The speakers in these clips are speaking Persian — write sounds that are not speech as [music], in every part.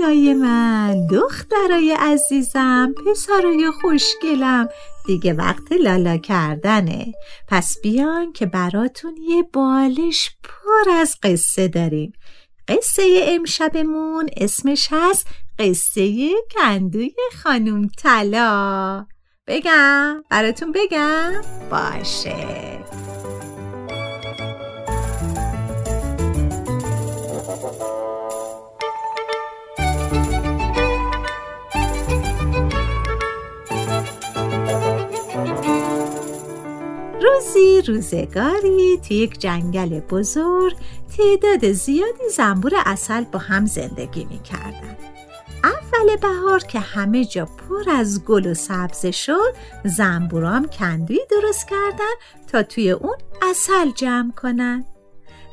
کوچولای من دخترای عزیزم پسرای خوشگلم. دیگه وقت لالا کردنه. پس بیان که براتون یه بالش پر از قصه داریم. قصه امشبمون اسمش هست قصه کندوی خانوم طلا. بگم؟ براتون بگم؟ باشه. روزی روزگاری توی یک جنگل بزرگ تعداد زیادی زنبور اصل با هم زندگی می کردن. اول بهار که همه جا پر از گل و سبزه شد زنبورام کندوی درست کردن تا توی اون اصل جمع کنن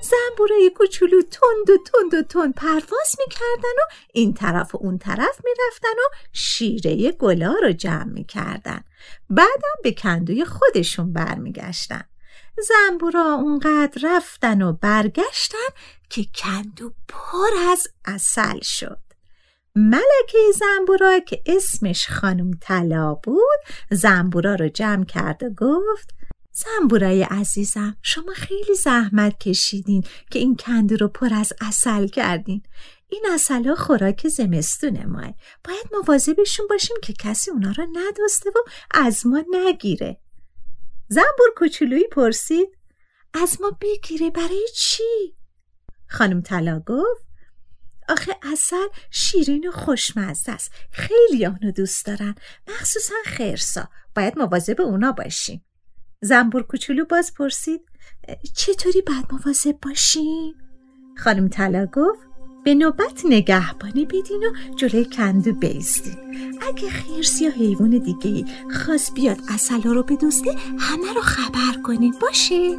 زنبورای کوچولو تند و تند و تند پرواز می‌کردن و این طرف و اون طرف می‌رفتن و شیره گلا رو جمع می‌کردن. بعدم به کندوی خودشون برمیگشتن. زنبورا اونقدر رفتن و برگشتن که کندو پر از اصل شد. ملکه زنبورا که اسمش خانم طلا بود زنبورا رو جمع کرد و گفت زنبورای عزیزم شما خیلی زحمت کشیدین که این کندو رو پر از اصل کردین. این اصلا خوراک زمستون ماه. باید مواظبشون باشیم که کسی اونا رو ندسته و از ما نگیره. زنبور کوچولویی پرسید از ما بگیره برای چی؟ خانم طلا گفت آخه اصل شیرین و خوشمزه است. خیلی آنو دوست دارن. مخصوصا خرسا. باید مواظب اونا باشیم. زنبور کوچولو باز پرسید چطوری باید مواظب باشیم؟ خانم طلا گفت به نوبت نگهبانی بدین و جلوی کندو بیستین اگه خیرس یا حیوان دیگه خواست بیاد اصلا رو بدوسته همه رو خبر کنین باشه؟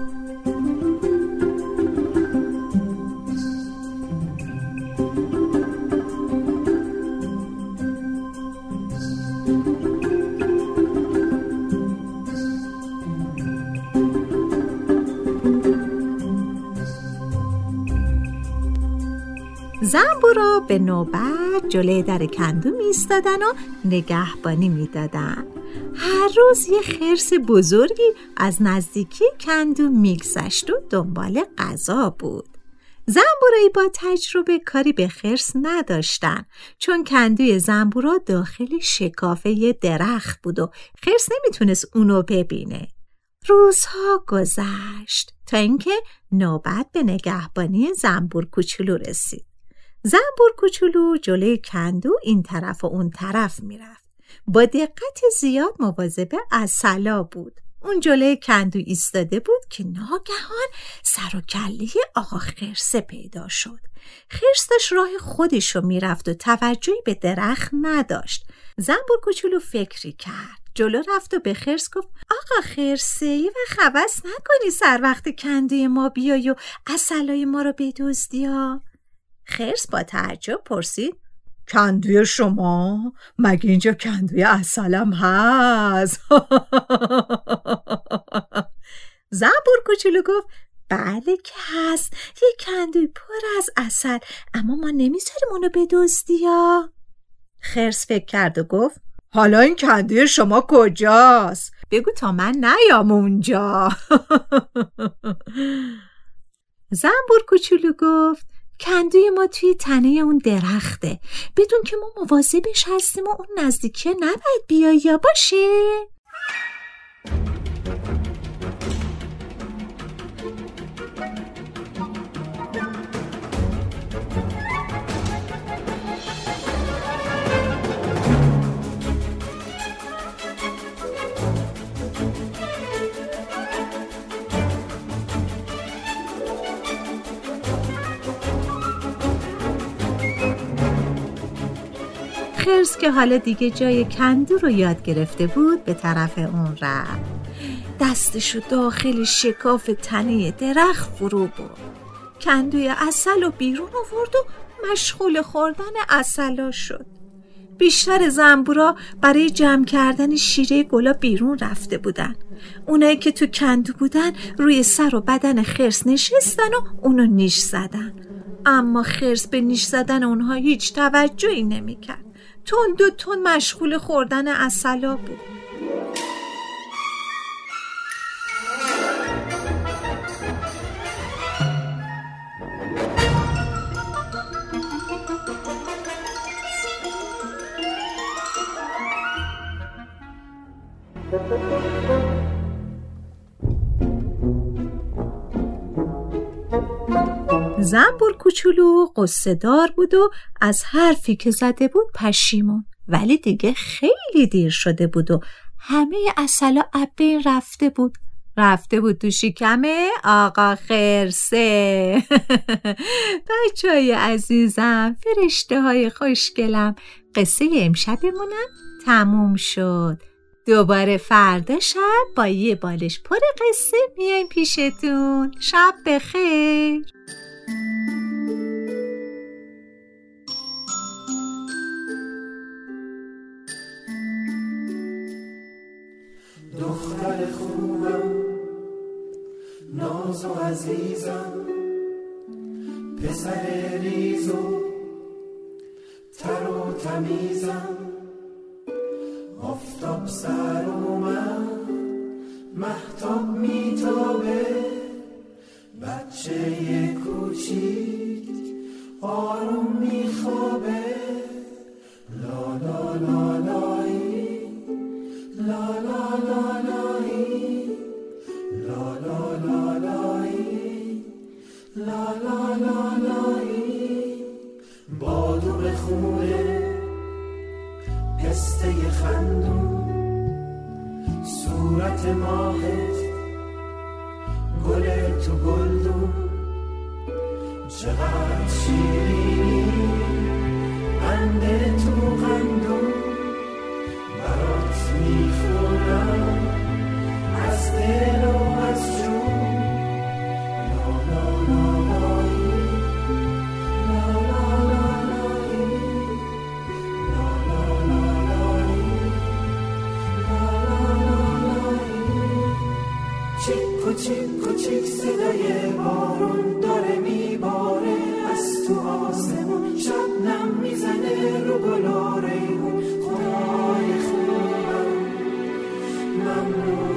زنبورا به نوبت جلوی در کندو میستادن و نگهبانی می‌دادن. هر روز یه خرس بزرگی از نزدیکی کندو میگذشت و دنبال غذا بود. زنبورایی با تجربه کاری به خرس نداشتن چون کندوی زنبورا داخل شکافه درخت بود و خرس نمی‌تونست اونو ببینه. روزها گذشت تا اینکه نوبت به نگهبانی زنبور کوچولو رسید. زنبور کوچولو جلوی کندو این طرف و اون طرف می‌رفت. با دقت زیاد مواظب از سلا بود. اون جلوی کندو ایستاده بود که ناگهان سر و کله آقا خرسه پیدا شد. خرس داشت راه خودش رو می‌رفت و توجهی به درخت نداشت. زنبور کوچولو فکری کرد. جلو رفت و به خرس گفت آقا خرسه وقت حوض نکنی سر وقت کندوی ما بیای و اصلای ما رو بدزدی ها. خرس با تعجب پرسید کندوی شما؟ مگه اینجا کندوی اصلم هست؟ [laughs] زنبور کوچولو گفت بله که هست. یه کندوی پر از اصل اما ما نمی‌ذاریم اونو بدزدی یا؟ خرس فکر کرد و گفت حالا این کندوی شما کجاست؟ بگو تا من نیام اونجا. [laughs] زنبور کوچولو گفت کندوی ما توی تنه اون درخته. بدون که ما مواظبش هستیم و اون نزدیکی نباید بیای یا باشه. خرس که حالا دیگه جای کندو رو یاد گرفته بود به طرف اون رفت. دستشو داخل شکاف تنه درخت فرو برد. کندوی اصل و بیرون آورد و مشغول خوردن اصلا شد. بیشتر زنبورا برای جمع کردن شیره گلا بیرون رفته بودن. اونایی که تو کندو بودن روی سر و بدن خرس نشستن و اونو نیش زدن. اما خرس به نیش زدن اونها هیچ توجهی نمی‌کرد. تون دو تون مشغول خوردن اصلا بود. زنبور کوچولو قصه دار بود و از حرفی که زده بود پشیمون. ولی دیگه خیلی دیر شده بود و همه اصلا ابه رفته بود. رفته بود تو شکمه آقا خرسه. [laughs] بچه های عزیزم فرشته های خوشگلم. قصه امشبمونم تموم شد. دوباره فردا شب با یه بالش پر قصه میایم پیشتون. شب بخیر. دختر خوبم ناز و عزیزم پسر ریز و تر و تمیزم. آفتاب سر من محتاب میتابه. بچه کوچیک آروم میخوابه لا لا لا لایی لا لا لا لایی لا لا لا لایی لا لا لا لایی بادو بخونه پسته خندون صورت ماهت گل تو گلدون چقدر شیرینی بند تو قندون برات می‌خورم از دل و از جون لا Mamãe.